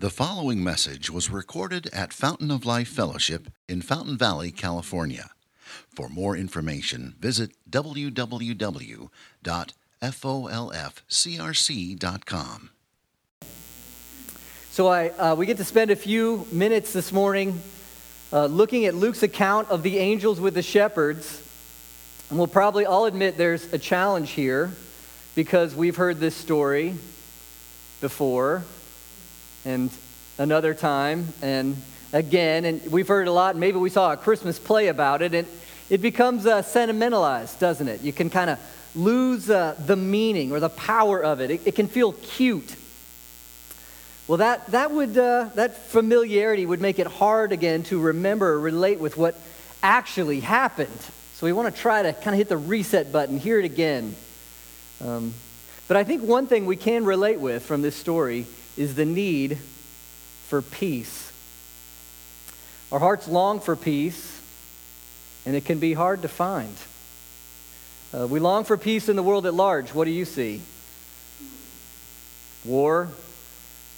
The following message was recorded at Fountain of Life Fellowship in Fountain Valley, California. For more information, visit www.folfcrc.com. So I, uh, we get to spend a few minutes this morning uh, looking at Luke's account of the angels with the shepherds. And we'll probably all admit there's a challenge here because we've heard this story before and another time and again, and we've heard a lot, maybe we saw a Christmas play about it, and it becomes uh, sentimentalized, doesn't it? You can kind of lose uh, the meaning or the power of it. It, it can feel cute. Well, that, that, would, uh, that familiarity would make it hard again to remember or relate with what actually happened. So we want to try to kind of hit the reset button, hear it again. Um, but I think one thing we can relate with from this story is the need for peace. Our hearts long for peace, and it can be hard to find. Uh, we long for peace in the world at large. What do you see? War,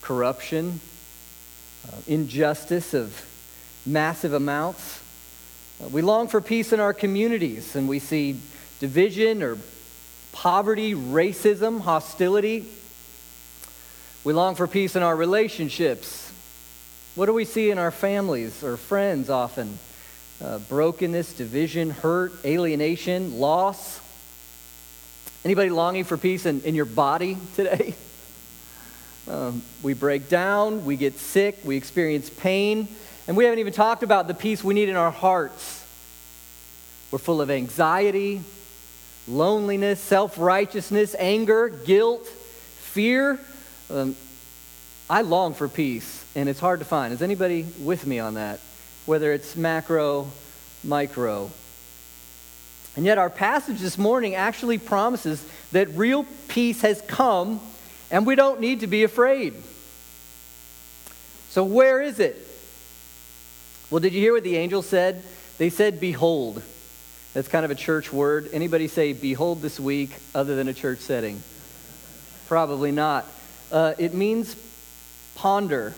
corruption, uh, injustice of massive amounts. Uh, we long for peace in our communities, and we see division or poverty, racism, hostility. We long for peace in our relationships. What do we see in our families or friends often? Uh, brokenness, division, hurt, alienation, loss. Anybody longing for peace in, in your body today? Um, we break down, we get sick, we experience pain, and we haven't even talked about the peace we need in our hearts. We're full of anxiety, loneliness, self righteousness, anger, guilt, fear. Um, I long for peace, and it's hard to find. Is anybody with me on that? Whether it's macro, micro. And yet, our passage this morning actually promises that real peace has come, and we don't need to be afraid. So, where is it? Well, did you hear what the angel said? They said, Behold. That's kind of a church word. Anybody say behold this week other than a church setting? Probably not. Uh, it means ponder.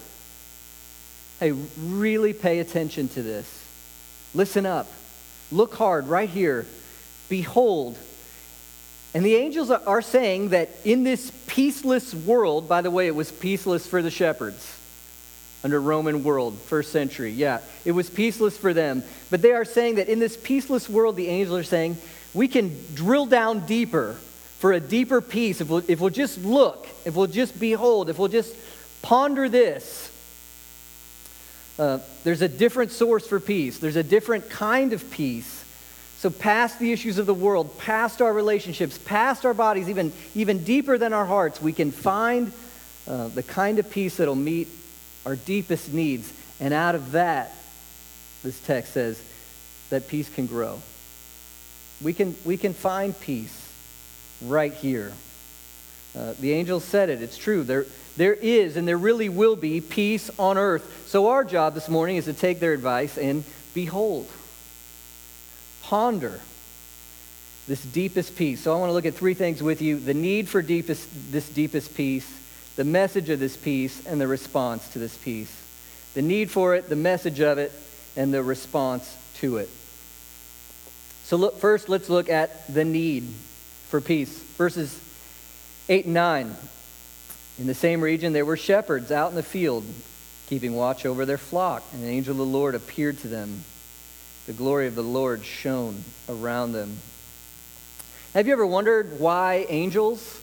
Hey, really pay attention to this. Listen up. Look hard right here. Behold. And the angels are saying that in this peaceless world, by the way, it was peaceless for the shepherds under Roman world, first century. Yeah, it was peaceless for them. But they are saying that in this peaceless world, the angels are saying, we can drill down deeper for a deeper peace if we'll, if we'll just look, if we'll just behold, if we'll just ponder this. Uh, there's a different source for peace, there's a different kind of peace. So, past the issues of the world, past our relationships, past our bodies, even, even deeper than our hearts, we can find uh, the kind of peace that'll meet our deepest needs. And out of that, this text says that peace can grow. We can, we can find peace right here. Uh, the angel said it. It's true. There, there is and there really will be peace on earth. So, our job this morning is to take their advice and behold, ponder this deepest peace. So, I want to look at three things with you the need for deepest, this deepest peace, the message of this peace, and the response to this peace. The need for it, the message of it, and the response to it. So, look, first, let's look at the need for peace. Verses 8 and 9. In the same region, there were shepherds out in the field, keeping watch over their flock, and an angel of the Lord appeared to them. The glory of the Lord shone around them. Have you ever wondered why angels?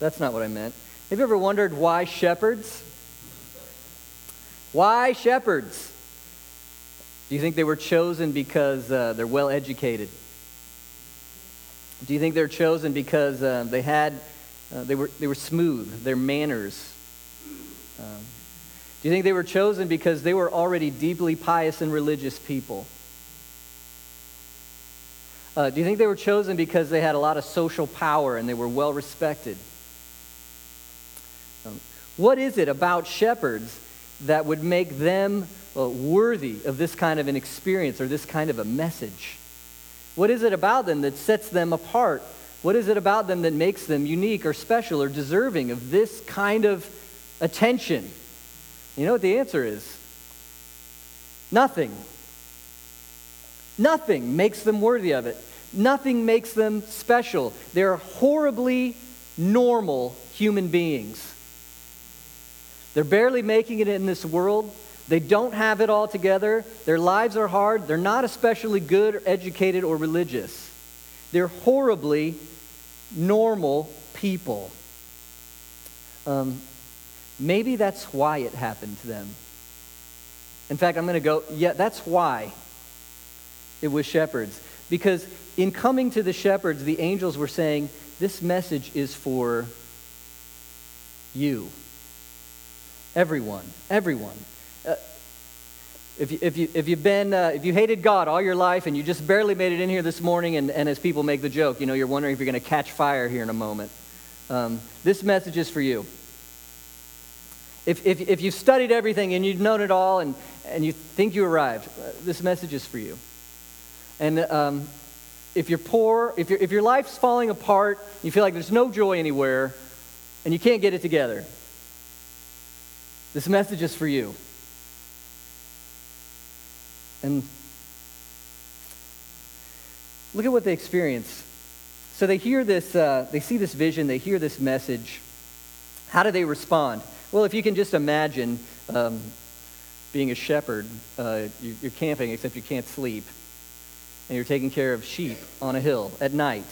That's not what I meant. Have you ever wondered why shepherds? Why shepherds? Do you think they were chosen because uh, they're well educated? Do you think they're chosen because uh, they had, uh, they, were, they were smooth, their manners? Um, do you think they were chosen because they were already deeply pious and religious people? Uh, do you think they were chosen because they had a lot of social power and they were well respected? Um, what is it about shepherds that would make them uh, worthy of this kind of an experience or this kind of a message? What is it about them that sets them apart? What is it about them that makes them unique or special or deserving of this kind of attention? You know what the answer is? Nothing. Nothing makes them worthy of it. Nothing makes them special. They're horribly normal human beings. They're barely making it in this world. They don't have it all together. Their lives are hard. They're not especially good, or educated, or religious. They're horribly normal people. Um, maybe that's why it happened to them. In fact, I'm going to go, yeah, that's why it was shepherds. Because in coming to the shepherds, the angels were saying, This message is for you. Everyone. Everyone. If, you, if, you, if you've been, uh, if you hated God all your life and you just barely made it in here this morning, and, and as people make the joke, you know, you're wondering if you're going to catch fire here in a moment, um, this message is for you. If, if, if you've studied everything and you've known it all and, and you think you arrived, uh, this message is for you. And um, if you're poor, if, you if your life's falling apart, you feel like there's no joy anywhere, and you can't get it together, this message is for you. And look at what they experience. So they hear this, uh, they see this vision, they hear this message. How do they respond? Well, if you can just imagine um, being a shepherd, uh, you're camping, except you can't sleep, and you're taking care of sheep on a hill at night.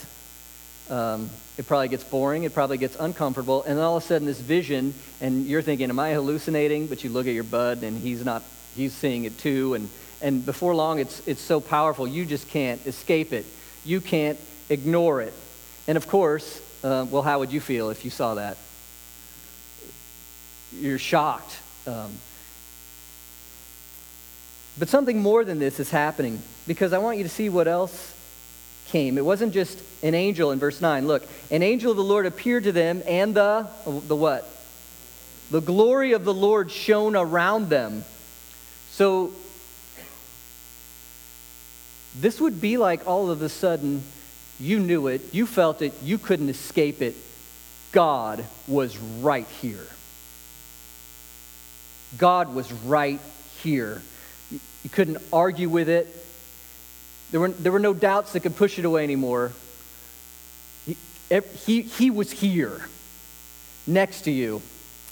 Um, it probably gets boring, it probably gets uncomfortable, and then all of a sudden this vision, and you're thinking, Am I hallucinating? But you look at your bud, and he's not, he's seeing it too, and, and before long it's, it's so powerful, you just can't escape it. You can't ignore it. And of course, uh, well, how would you feel if you saw that? You're shocked. Um, but something more than this is happening because I want you to see what else came. It wasn't just an angel in verse 9. Look, an angel of the Lord appeared to them, and the, the what? The glory of the Lord shone around them. So, this would be like all of a sudden, you knew it, you felt it, you couldn't escape it. God was right here. God was right here. You couldn't argue with it. There were, there were no doubts that could push it away anymore. He, he, he was here next to you.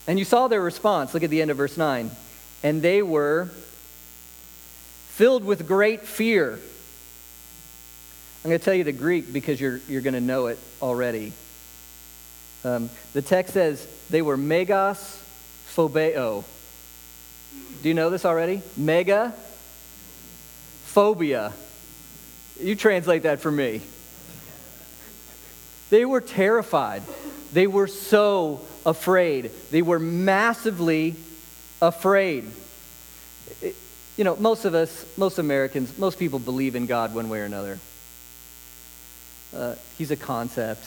And you saw their response. Look at the end of verse 9. And they were filled with great fear. I'm going to tell you the Greek because you're, you're going to know it already. Um, the text says they were megas phobeo. Do you know this already? Mega phobia. You translate that for me. They were terrified. They were so afraid. They were massively afraid. you know, most of us, most Americans, most people believe in God one way or another. Uh, he's a concept.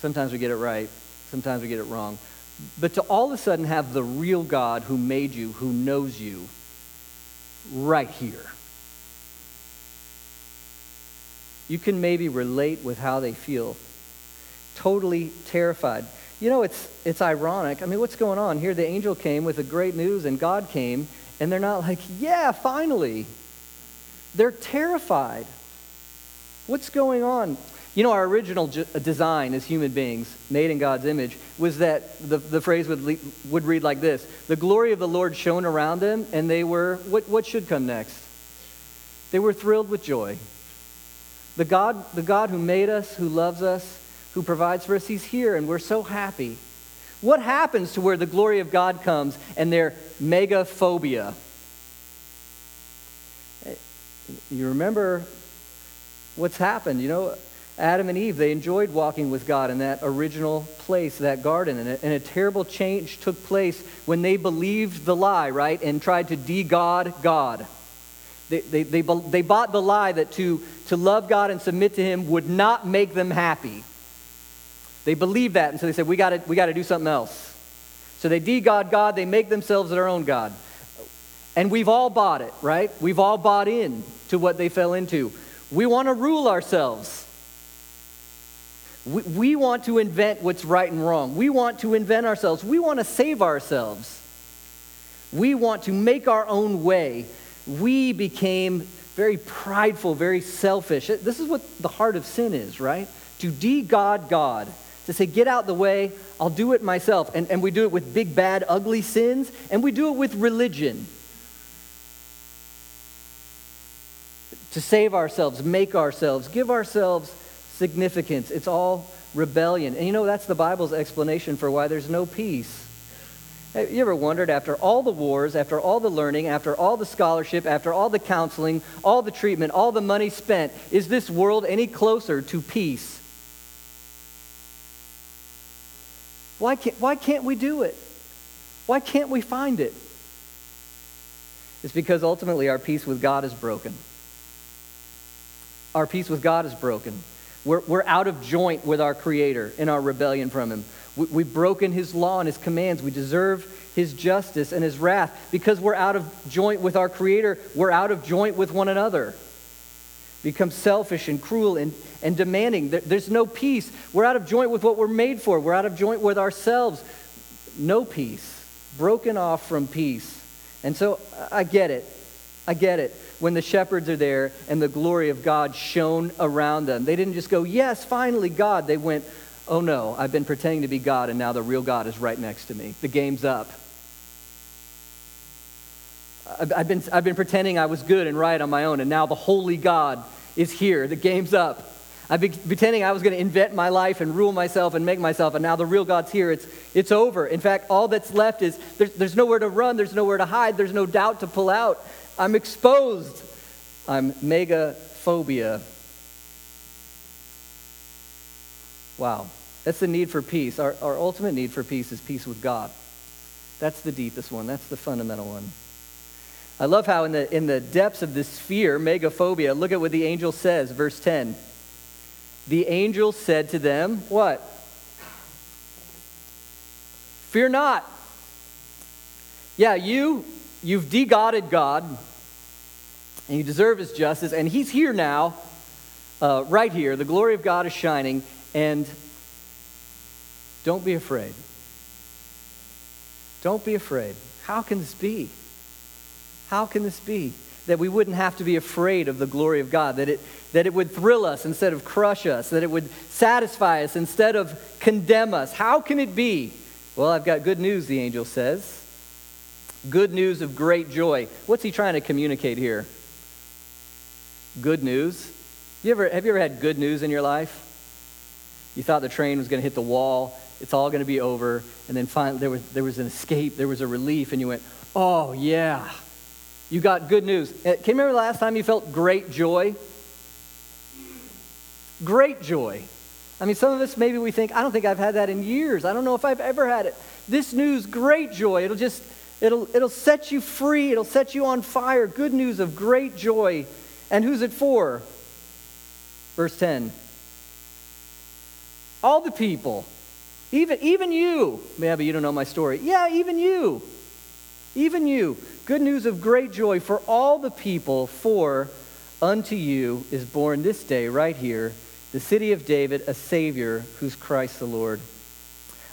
Sometimes we get it right, sometimes we get it wrong. But to all of a sudden have the real God who made you, who knows you, right here you can maybe relate with how they feel. Totally terrified. You know, it's, it's ironic. I mean, what's going on? Here, the angel came with the great news, and God came, and they're not like, yeah, finally. They're terrified. What's going on? You know, our original design as human beings, made in God's image, was that the, the phrase would, le- would read like this The glory of the Lord shone around them, and they were, what, what should come next? They were thrilled with joy. The God, the God who made us, who loves us, who provides for us, He's here, and we're so happy. What happens to where the glory of God comes and their megaphobia? Eh, you remember what's happened. You know, Adam and Eve, they enjoyed walking with God in that original place, that garden. And a, and a terrible change took place when they believed the lie, right? And tried to de God God. They, they, they, they bought the lie that to, to love God and submit to Him would not make them happy. They believed that, and so they said, we got we to do something else. So they de God God, they make themselves their own God. And we've all bought it, right? We've all bought in to what they fell into. We want to rule ourselves. We, we want to invent what's right and wrong. We want to invent ourselves. We want to save ourselves. We want to make our own way. We became very prideful, very selfish. This is what the heart of sin is, right? To de God God, to say, get out the way, I'll do it myself. And, and we do it with big, bad, ugly sins, and we do it with religion. To save ourselves, make ourselves, give ourselves significance. It's all rebellion. And you know, that's the Bible's explanation for why there's no peace. You ever wondered, after all the wars, after all the learning, after all the scholarship, after all the counseling, all the treatment, all the money spent, is this world any closer to peace? Why can't, why can't we do it? Why can't we find it? It's because ultimately our peace with God is broken. Our peace with God is broken. We're, we're out of joint with our Creator in our rebellion from Him. We, we've broken His law and His commands. We deserve His justice and His wrath. Because we're out of joint with our Creator, we're out of joint with one another. Become selfish and cruel and, and demanding. There, there's no peace. We're out of joint with what we're made for. We're out of joint with ourselves. No peace. Broken off from peace. And so I get it. I get it when the shepherds are there and the glory of God shone around them. They didn't just go, Yes, finally, God. They went, Oh no, I've been pretending to be God, and now the real God is right next to me. The game's up. I've been, I've been pretending I was good and right on my own, and now the holy God is here. The game's up. I've been pretending I was going to invent my life and rule myself and make myself, and now the real God's here. It's, it's over. In fact, all that's left is there's, there's nowhere to run, there's nowhere to hide, there's no doubt to pull out. I'm exposed. I'm megaphobia. Wow. That's the need for peace. Our, our ultimate need for peace is peace with God. That's the deepest one. That's the fundamental one. I love how in the, in the depths of this fear, megaphobia, look at what the angel says, verse 10. The angel said to them, What? Fear not. Yeah, you You've degodded God, and you deserve his justice, and he's here now, uh, right here. The glory of God is shining, and don't be afraid. Don't be afraid. How can this be? How can this be? That we wouldn't have to be afraid of the glory of God, that it, that it would thrill us instead of crush us, that it would satisfy us instead of condemn us. How can it be? Well, I've got good news, the angel says good news of great joy. What's he trying to communicate here? Good news. You ever, have you ever had good news in your life? You thought the train was going to hit the wall, it's all going to be over, and then finally there was, there was an escape, there was a relief, and you went, oh, yeah. You got good news. Uh, can you remember the last time you felt great joy? Great joy. I mean, some of us maybe we think, I don't think I've had that in years. I don't know if I've ever had it. This news, great joy. It'll just, It'll, it'll set you free. It'll set you on fire. Good news of great joy. And who's it for? Verse 10. All the people. Even, even you. But you don't know my story. Yeah, even you. Even you. Good news of great joy for all the people, for unto you is born this day, right here, the city of David, a Savior who's Christ the Lord.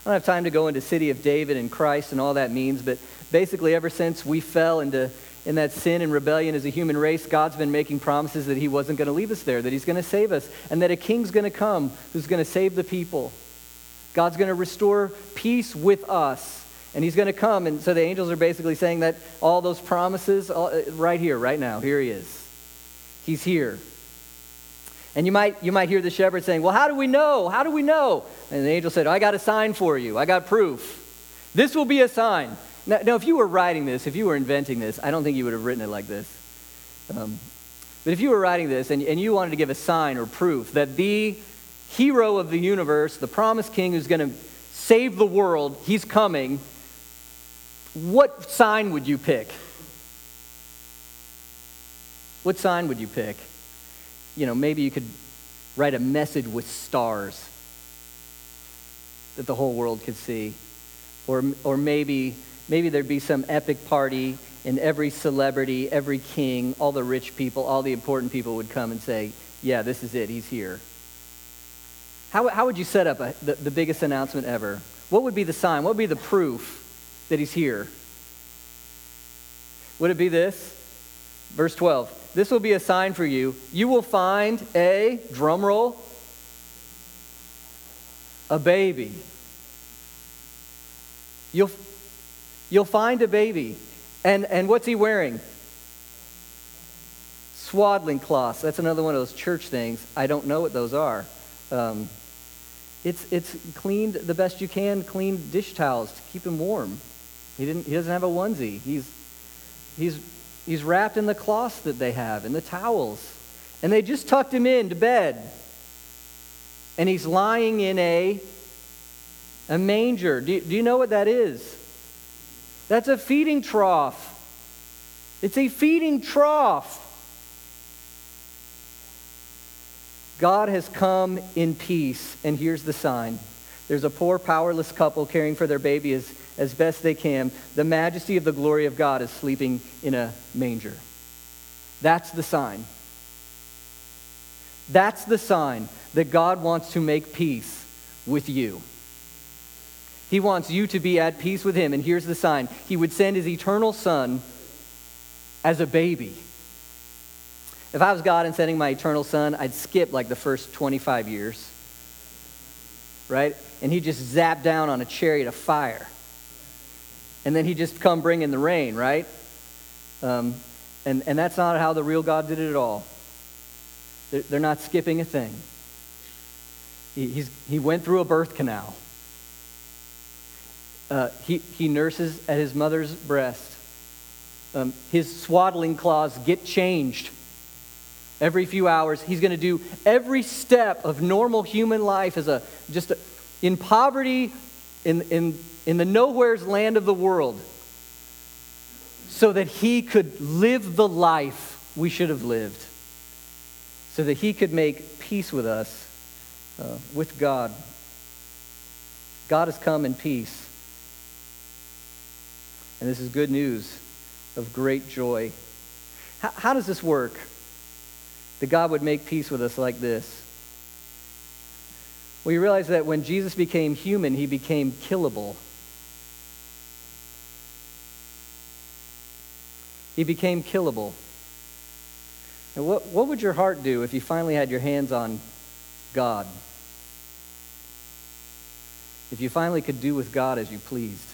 I don't have time to go into city of David and Christ and all that means, but basically, ever since we fell into in that sin and rebellion as a human race, God's been making promises that He wasn't going to leave us there, that He's going to save us, and that a king's going to come who's going to save the people. God's going to restore peace with us. And he's going to come. And so the angels are basically saying that all those promises, all, uh, right here, right now, here he is. He's here. And you might, you might hear the shepherd saying, Well, how do we know? How do we know? And the angel said, I got a sign for you. I got proof. This will be a sign. Now, now, if you were writing this, if you were inventing this, I don't think you would have written it like this. Um, but if you were writing this and, and you wanted to give a sign or proof that the hero of the universe, the promised king who's going to save the world, he's coming, what sign would you pick? What sign would you pick? You know, maybe you could write a message with stars that the whole world could see. Or, or maybe Maybe there'd be some epic party and every celebrity, every king, all the rich people, all the important people would come and say, Yeah, this is it. He's here. How, how would you set up a, the, the biggest announcement ever? What would be the sign? What would be the proof that he's here? Would it be this? Verse 12. This will be a sign for you. You will find a, drum roll, a baby. You'll, you'll find a baby. And, and what's he wearing? Swaddling cloths. That's another one of those church things. I don't know what those are. Um, it's, it's cleaned the best you can, clean dish towels to keep him warm. He, didn't, he doesn't have a onesie. He's, he's He's wrapped in the cloths that they have, in the towels. And they just tucked him into bed. And he's lying in a, a manger. Do, do you know what that is? That's a feeding trough. It's a feeding trough. God has come in peace, and here's the sign. There's a poor, powerless couple caring for their baby as as best they can, the majesty of the glory of God is sleeping in a manger. That's the sign. That's the sign that God wants to make peace with you. He wants you to be at peace with Him. And here's the sign He would send His eternal Son as a baby. If I was God and sending my eternal Son, I'd skip like the first 25 years, right? And he'd just zap down on a chariot of fire and then he just come bring in the rain, right? Um, and, and that's not how the real God did it at all. They're, they're not skipping a thing. He, he's, he went through a birth canal. Uh, he, he nurses at his mother's breast. Um, his swaddling cloths get changed every few hours. He's going to do every step of normal human life as a just a, in poverty, in, in in the nowhere's land of the world so that he could live the life we should have lived, so that he could make peace with us, uh, with God. God has come in peace. And this is good news of great joy. How, how does this work? That God would make peace with us like this. We realize that when Jesus became human, he became killable. He became killable. And what, what would your heart do if you finally had your hands on God? If you finally could do with God as you pleased?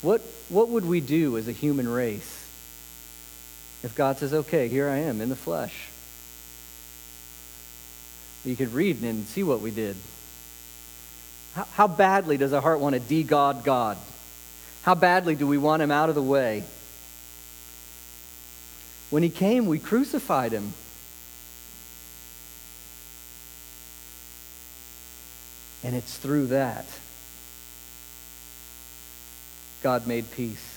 What, what would we do as a human race if God says, okay, here I am in the flesh? You could read and see what we did. How, how badly does our heart want to de-God God? How badly do we want him out of the way? When he came, we crucified him. And it's through that God made peace.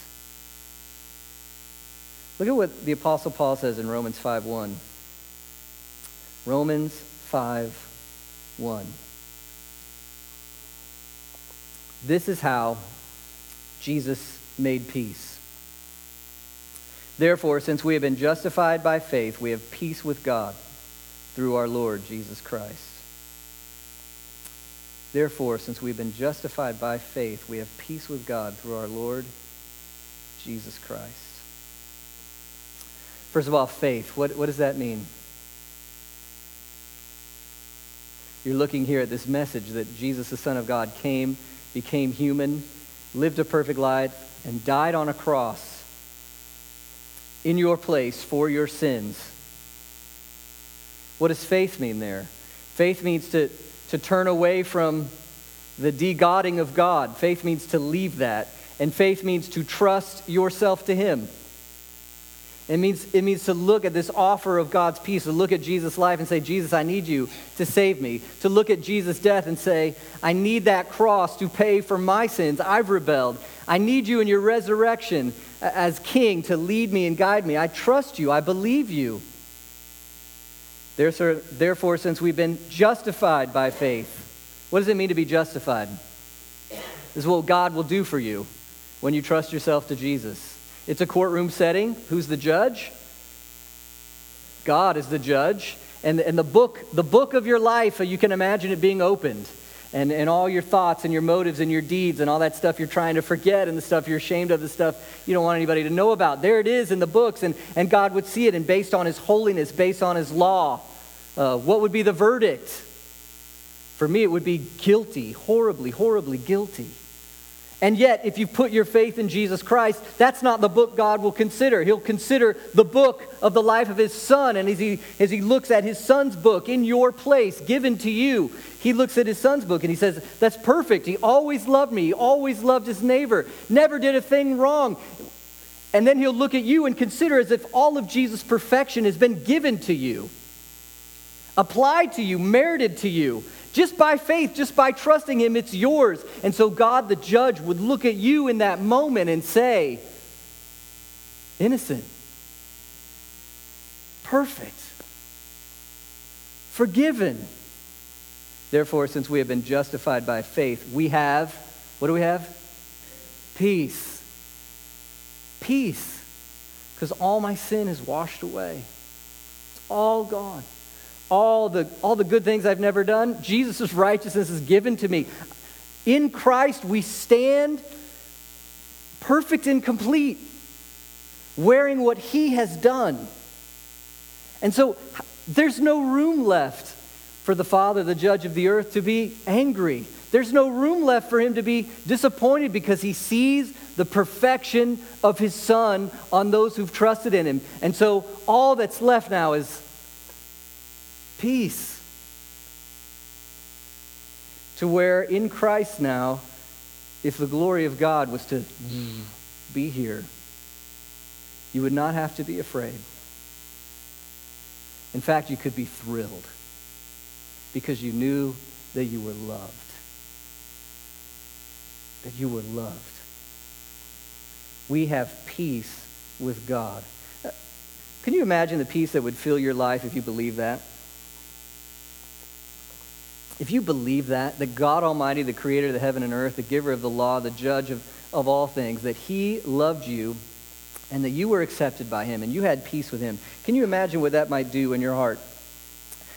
Look at what the Apostle Paul says in Romans 5 1. Romans 5 1. This is how Jesus made peace. Therefore, since we have been justified by faith, we have peace with God through our Lord Jesus Christ. Therefore, since we've been justified by faith, we have peace with God through our Lord Jesus Christ. First of all, faith. What, what does that mean? You're looking here at this message that Jesus, the Son of God, came, became human, lived a perfect life, and died on a cross in your place for your sins. What does faith mean there? Faith means to, to turn away from the de-godding of God. Faith means to leave that. And faith means to trust yourself to Him. It means, it means to look at this offer of God's peace, to look at Jesus' life and say, Jesus, I need you to save me. To look at Jesus' death and say, I need that cross to pay for my sins. I've rebelled. I need you in your resurrection as king to lead me and guide me. I trust you. I believe you. Therefore, since we've been justified by faith, what does it mean to be justified? This is what God will do for you when you trust yourself to Jesus. It's a courtroom setting. Who's the judge? God is the judge. And, and the, book, the book of your life, you can imagine it being opened. And, and all your thoughts and your motives and your deeds and all that stuff you're trying to forget and the stuff you're ashamed of, the stuff you don't want anybody to know about. There it is in the books, and, and God would see it. And based on His holiness, based on His law, uh, what would be the verdict? For me, it would be guilty, horribly, horribly guilty. And yet, if you put your faith in Jesus Christ, that's not the book God will consider. He'll consider the book of the life of his son. And as he, as he looks at his son's book in your place, given to you, he looks at his son's book and he says, That's perfect. He always loved me. He always loved his neighbor. Never did a thing wrong. And then he'll look at you and consider as if all of Jesus' perfection has been given to you, applied to you, merited to you. Just by faith, just by trusting Him, it's yours. And so God, the judge, would look at you in that moment and say, innocent, perfect, forgiven. Therefore, since we have been justified by faith, we have, what do we have? Peace. Peace. Because all my sin is washed away, it's all gone all the, all the good things I've never done. Jesus' righteousness is given to me. In Christ, we stand perfect and complete, wearing what He has done. And so there's no room left for the Father, the judge of the earth, to be angry. There's no room left for him to be disappointed because he sees the perfection of his Son on those who've trusted in him. And so all that's left now is peace. To where in Christ now, if the glory of God was to be here, you would not have to be afraid. In fact, you could be thrilled because you knew that you were loved. That you were loved. We have peace with God. Uh, can you imagine the peace that would fill your life if you believe that? If you believe that, that God Almighty, the creator of the heaven and earth, the giver of the law, the judge of, of all things, that He loved you and that you were accepted by Him and you had peace with Him, can you imagine what that might do in your heart?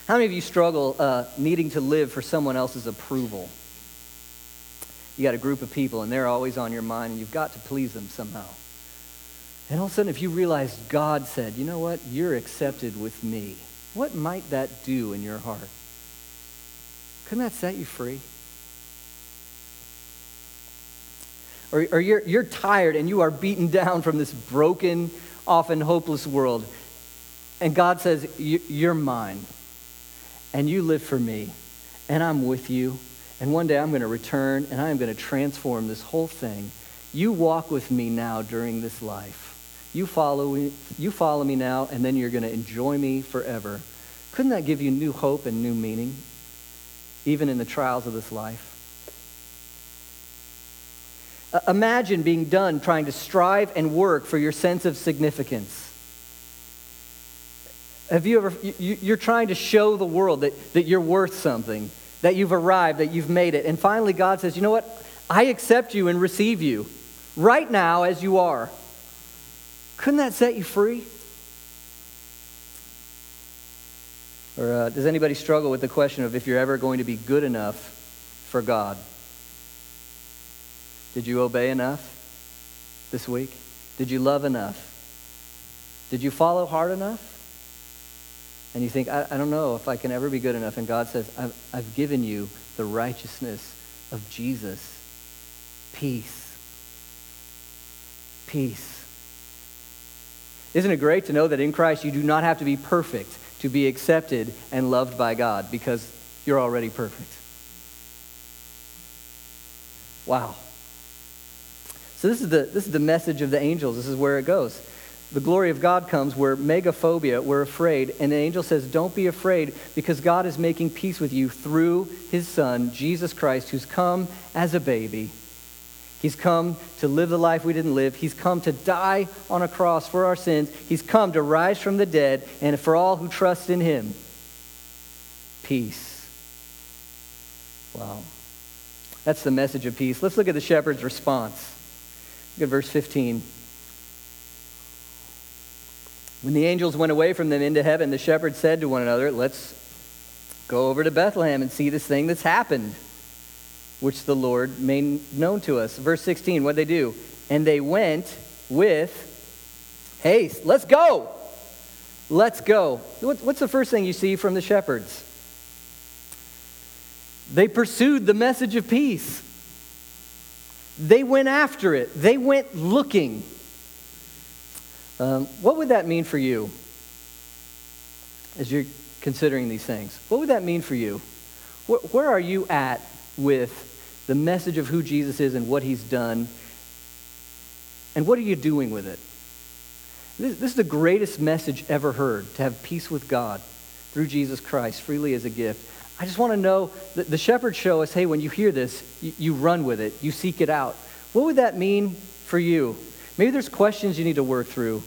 How many of you struggle uh, needing to live for someone else's approval? You got a group of people and they're always on your mind and you've got to please them somehow. And all of a sudden, if you realize God said, you know what, you're accepted with me, what might that do in your heart? Couldn't that set you free? Or, or you're, you're tired and you are beaten down from this broken, often hopeless world. And God says, You're mine. And you live for me. And I'm with you. And one day I'm going to return and I am going to transform this whole thing. You walk with me now during this life. You follow, you follow me now, and then you're going to enjoy me forever. Couldn't that give you new hope and new meaning? Even in the trials of this life. Uh, imagine being done trying to strive and work for your sense of significance. Have you ever, you, are trying to show the world that, that you're worth something, that you've arrived, that you've made it. And finally, God says, you know what? I accept you and receive you right now as you are. Couldn't that set you free? Or uh, does anybody struggle with the question of if you're ever going to be good enough for God? Did you obey enough this week? Did you love enough? Did you follow hard enough? And you think, I, I don't know if I can ever be good enough. And God says, I've, I've given you the righteousness of Jesus. Peace. Peace. Isn't it great to know that in Christ you do not have to be perfect? To be accepted and loved by God because you're already perfect. Wow. So this is the this is the message of the angels. This is where it goes. The glory of God comes where megaphobia, we're afraid, and the angel says, Don't be afraid, because God is making peace with you through his Son, Jesus Christ, who's come as a baby He's come to live the life we didn't live. He's come to die on a cross for our sins. He's come to rise from the dead, and for all who trust in him, peace. Wow. That's the message of peace. Let's look at the shepherd's response. Look at verse 15. When the angels went away from them into heaven, the shepherds said to one another, Let's go over to Bethlehem and see this thing that's happened, which the Lord made known to us. Verse 16, what they do? And they went with haste. Let's go. Let's go. What's the first thing you see from the shepherds? They pursued the message of peace. They went after it. They went looking. Um, what would that mean for you as you're considering these things? What would that mean for you? Where, where are you at with the message of who Jesus is and what he's done? And what are you doing with it? This, this is the greatest message ever heard to have peace with God through Jesus Christ freely as a gift. I just want to know that the shepherds show us hey, when you hear this, you, you run with it, you seek it out. What would that mean for you? Maybe there's questions you need to work through.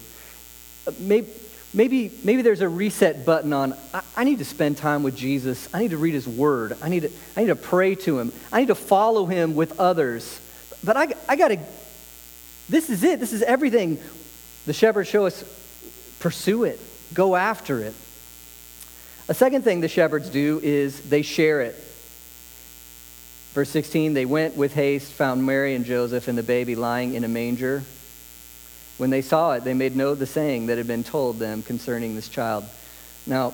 Uh, maybe, maybe, maybe there's a reset button on I, I, need to spend time with Jesus. I need to read his word. I need to, I need to pray to him. I need to follow him with others. But I, I got to, this is it. This is everything. The shepherds show us pursue it, go after it. A second thing the shepherds do is they share it. Verse 16, they went with haste, found Mary and Joseph and the baby lying in a manger. When they saw it, they made note the saying that had been told them concerning this child. Now,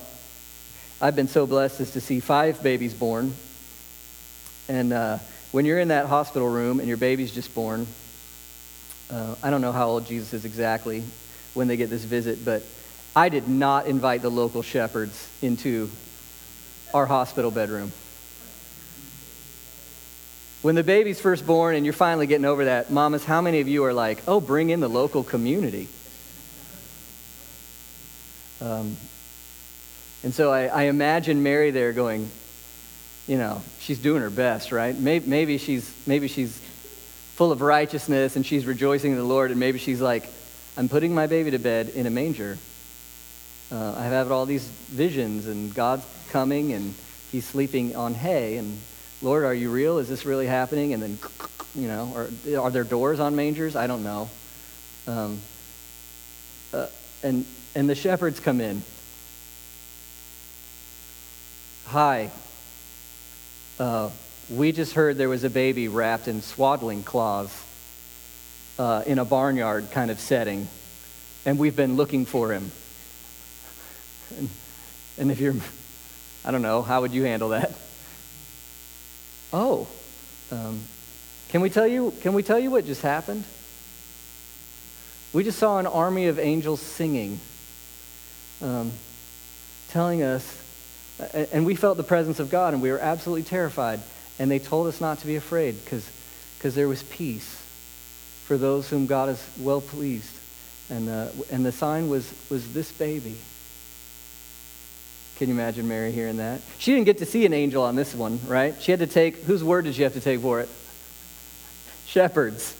I've been so blessed as to see five babies born. And uh, when you're in that hospital room and your baby's just born, uh, I don't know how old Jesus is exactly when they get this visit, but I did not invite the local shepherds into our hospital bedroom. When the baby's first born and you're finally getting over that, mamas, how many of you are like, oh, bring in the local community? Um, and so I, I, imagine Mary there going, you know, she's doing her best, right? Maybe, maybe, she's, maybe she's full of righteousness and she's rejoicing in the Lord, and maybe she's like, I'm putting my baby to bed in a manger. Uh, I have all these visions, and God's coming, and he's sleeping on hay, and Lord, are you real? Is this really happening? And then, you know, are, are there doors on mangers? I don't know. Um, uh, and, and the shepherds come in. Hi. Uh, we just heard there was a baby wrapped in swaddling cloths uh, in a barnyard kind of setting, and we've been looking for him. And, and if you're, I don't know, how would you handle that? Oh, um, can we tell you? Can we tell you what just happened? We just saw an army of angels singing, um, telling us, and we felt the presence of God, and we were absolutely terrified. And they told us not to be afraid because there was peace for those whom God is well pleased. And, uh, and the sign was, was this baby. Can you imagine Mary hearing that? She didn't get to see an angel on this one, right? She had to take, whose word did she have to take for it? Shepherds.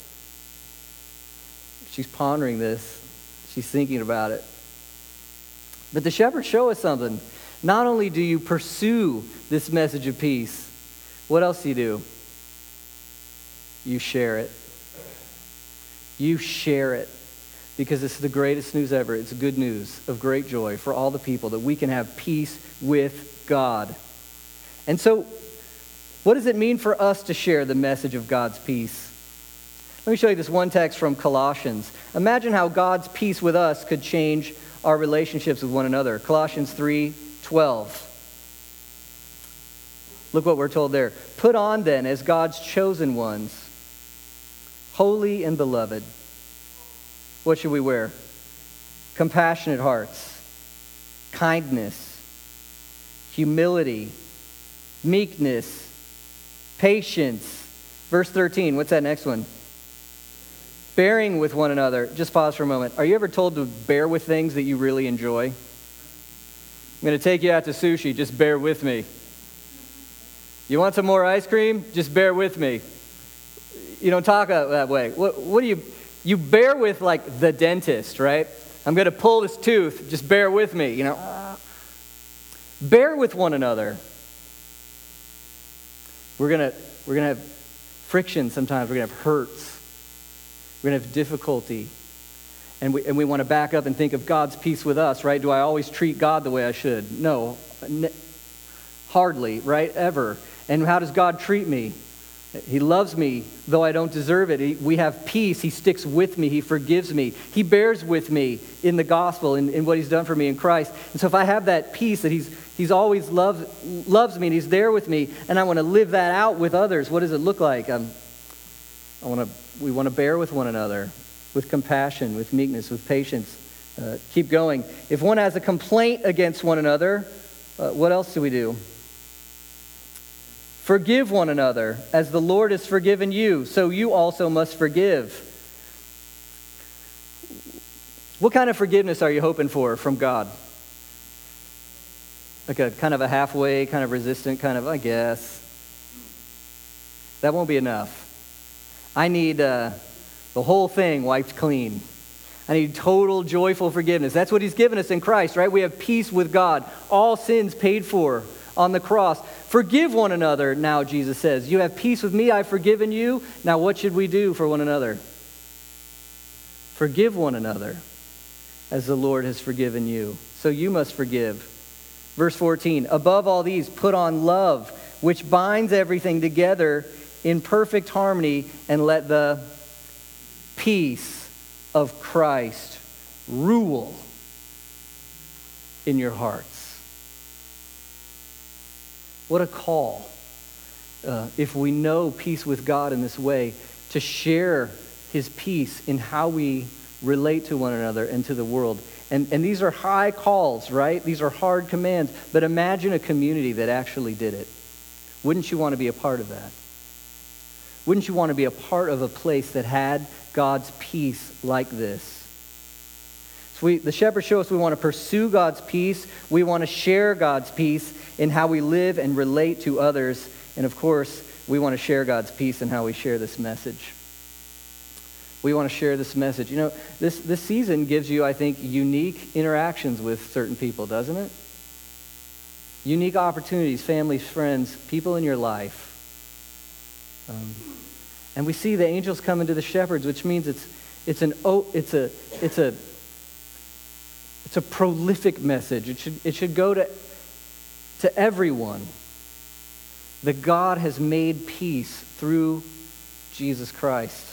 She's pondering this, she's thinking about it. But the shepherds show us something. Not only do you pursue this message of peace, what else do you do? You share it. You share it because it's the greatest news ever. It's good news of great joy for all the people that we can have peace with God. And so, what does it mean for us to share the message of God's peace? Let me show you this one text from Colossians. Imagine how God's peace with us could change our relationships with one another. Colossians 3 12. Look what we're told there. Put on then as God's chosen ones, holy and beloved what should we wear? Compassionate hearts, kindness, humility, meekness, patience. Verse 13, what's that next one? Bearing with one another. Just pause for a moment. Are you ever told to bear with things that you really enjoy? I'm going to take you out to sushi. Just bear with me. You want some more ice cream? Just bear with me. You don't talk that way. What, what do you you bear with like the dentist, right? I'm going to pull this tooth, just bear with me, you know. Bear with one another. We're going to we're going to have friction sometimes, we're going to have hurts. We're going to have difficulty. And we, and we want to back up and think of God's peace with us, right? Do I always treat God the way I should? No, hardly, right? Ever. And how does God treat me? He loves me, though I don't deserve it. He, we have peace. He sticks with me. He forgives me. He bears with me in the gospel, in, in what He's done for me in Christ. And so, if I have that peace that He's, he's always loves, loves me and He's there with me, and I want to live that out with others, what does it look like? Um, I want to, we want to bear with one another with compassion, with meekness, with patience. Uh, keep going. If one has a complaint against one another, uh, what else do we do? Forgive one another as the Lord has forgiven you, so you also must forgive. What kind of forgiveness are you hoping for from God? Like a kind of a halfway, kind of resistant, kind of, I guess. That won't be enough. I need uh, the whole thing wiped clean. I need total joyful forgiveness. That's what He's given us in Christ, right? We have peace with God, all sins paid for on the cross. Forgive one another, now, Jesus says. You have peace with me, I've forgiven you. Now, what should we do for one another? Forgive one another as the Lord has forgiven you. So you must forgive. Verse 14 Above all these, put on love, which binds everything together in perfect harmony, and let the peace of Christ rule in your hearts. What a call. Uh, if we know peace with God in this way, to share his peace in how we relate to one another and to the world. And, and these are high calls, right? These are hard commands. But imagine a community that actually did it. Wouldn't you want to be a part of that? Wouldn't you want to be a part of a place that had God's peace like this? So we, the shepherds show us we want to pursue God's peace. We want to share God's peace in how we live and relate to others. And of course, we want to share God's peace in how we share this message. We want to share this message. You know, this, this season gives you, I think, unique interactions with certain people, doesn't it? Unique opportunities, families, friends, people in your life. Um, and we see the angels coming to the shepherds, which means it's, it's, an, it's, a, it's, a, it's a prolific message. It should, it should go to to everyone that God has made peace through Jesus Christ.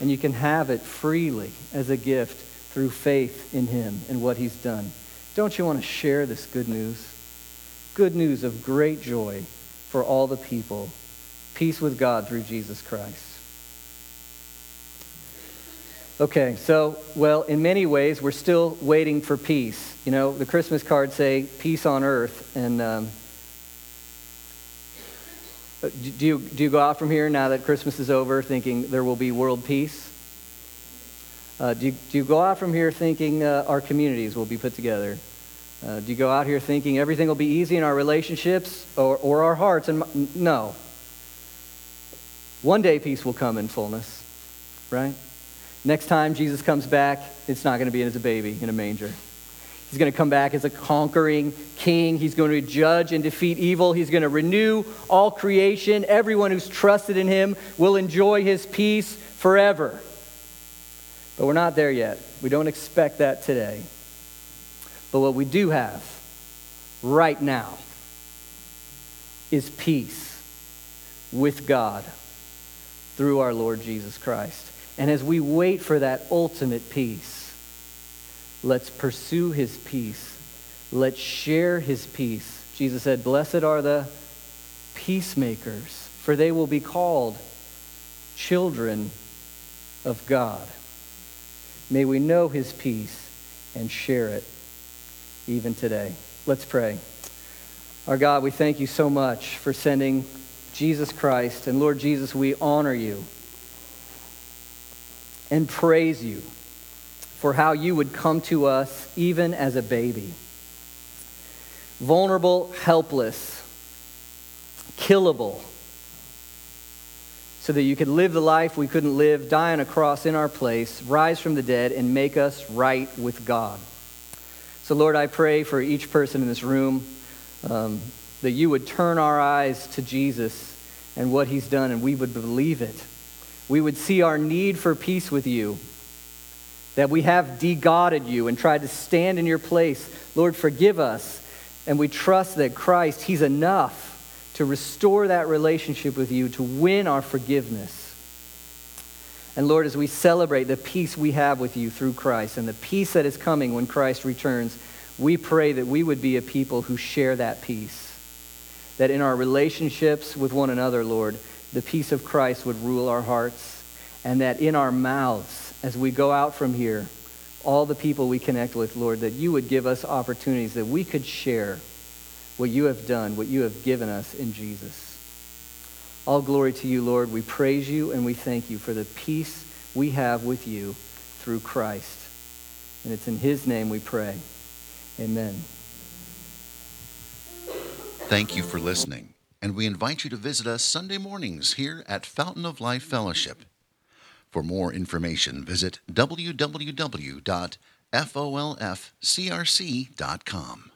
And you can have it freely as a gift through faith in Him and what He's done. Don't you want to share this good news? Good news of great joy for all the people. Peace with God through Jesus Christ. Okay, so, well, in many ways, we're still waiting for peace. You know, the Christmas cards say peace on earth, and um, uh, do, you, do you go out from here now that Christmas is over thinking there will be world peace? Uh, do, you, do you go out from here thinking uh, our communities will be put together? Uh, do you go out here thinking everything will be easy in our relationships or, or our hearts? And no. One day peace will come in fullness, right? Next time Jesus comes back, it's not going to be as a baby in a manger. He's going to come back as a conquering king. He's going to judge and defeat evil. He's going to renew all creation. Everyone who's trusted in him will enjoy his peace forever. But we're not there yet. We don't expect that today. But what we do have right now is peace with God through our Lord Jesus Christ. And as we wait for that ultimate peace, let's pursue his peace. Let's share his peace. Jesus said, Blessed are the peacemakers, for they will be called children of God. May we know his peace and share it even today. Let's pray. Our God, we thank you so much for sending Jesus Christ. And Lord Jesus, we honor you and praise you for how you would come to us even as a baby. Vulnerable, helpless, killable, so that you could live the life we couldn't live, die on a cross in our place, rise from the dead, and make us right with God. So, Lord, I pray for each person in this room um, that you would turn our eyes to Jesus and what he's done, and we would believe it we would see our need for peace with you, that we have de-godded you and tried to stand in your place. Lord, forgive us. And we trust that Christ, He's enough to restore that relationship with you, to win our forgiveness. And Lord, as we celebrate the peace we have with you through Christ and the peace that is coming when Christ returns, we pray that we would be a people who share that peace. That in our relationships with one another, Lord, the peace of Christ would rule our hearts. And that in our mouths, as we go out from here, all the people we connect with, Lord, that you would give us opportunities that we could share what you have done, what you have given us in Jesus. All glory to you, Lord. We praise you and we thank you for the peace we have with you through Christ. And it's in his name we pray. Amen. Thank you for listening, and we invite you to visit us Sunday mornings here at Fountain of Life Fellowship. For more information, visit www.folfcrc.com.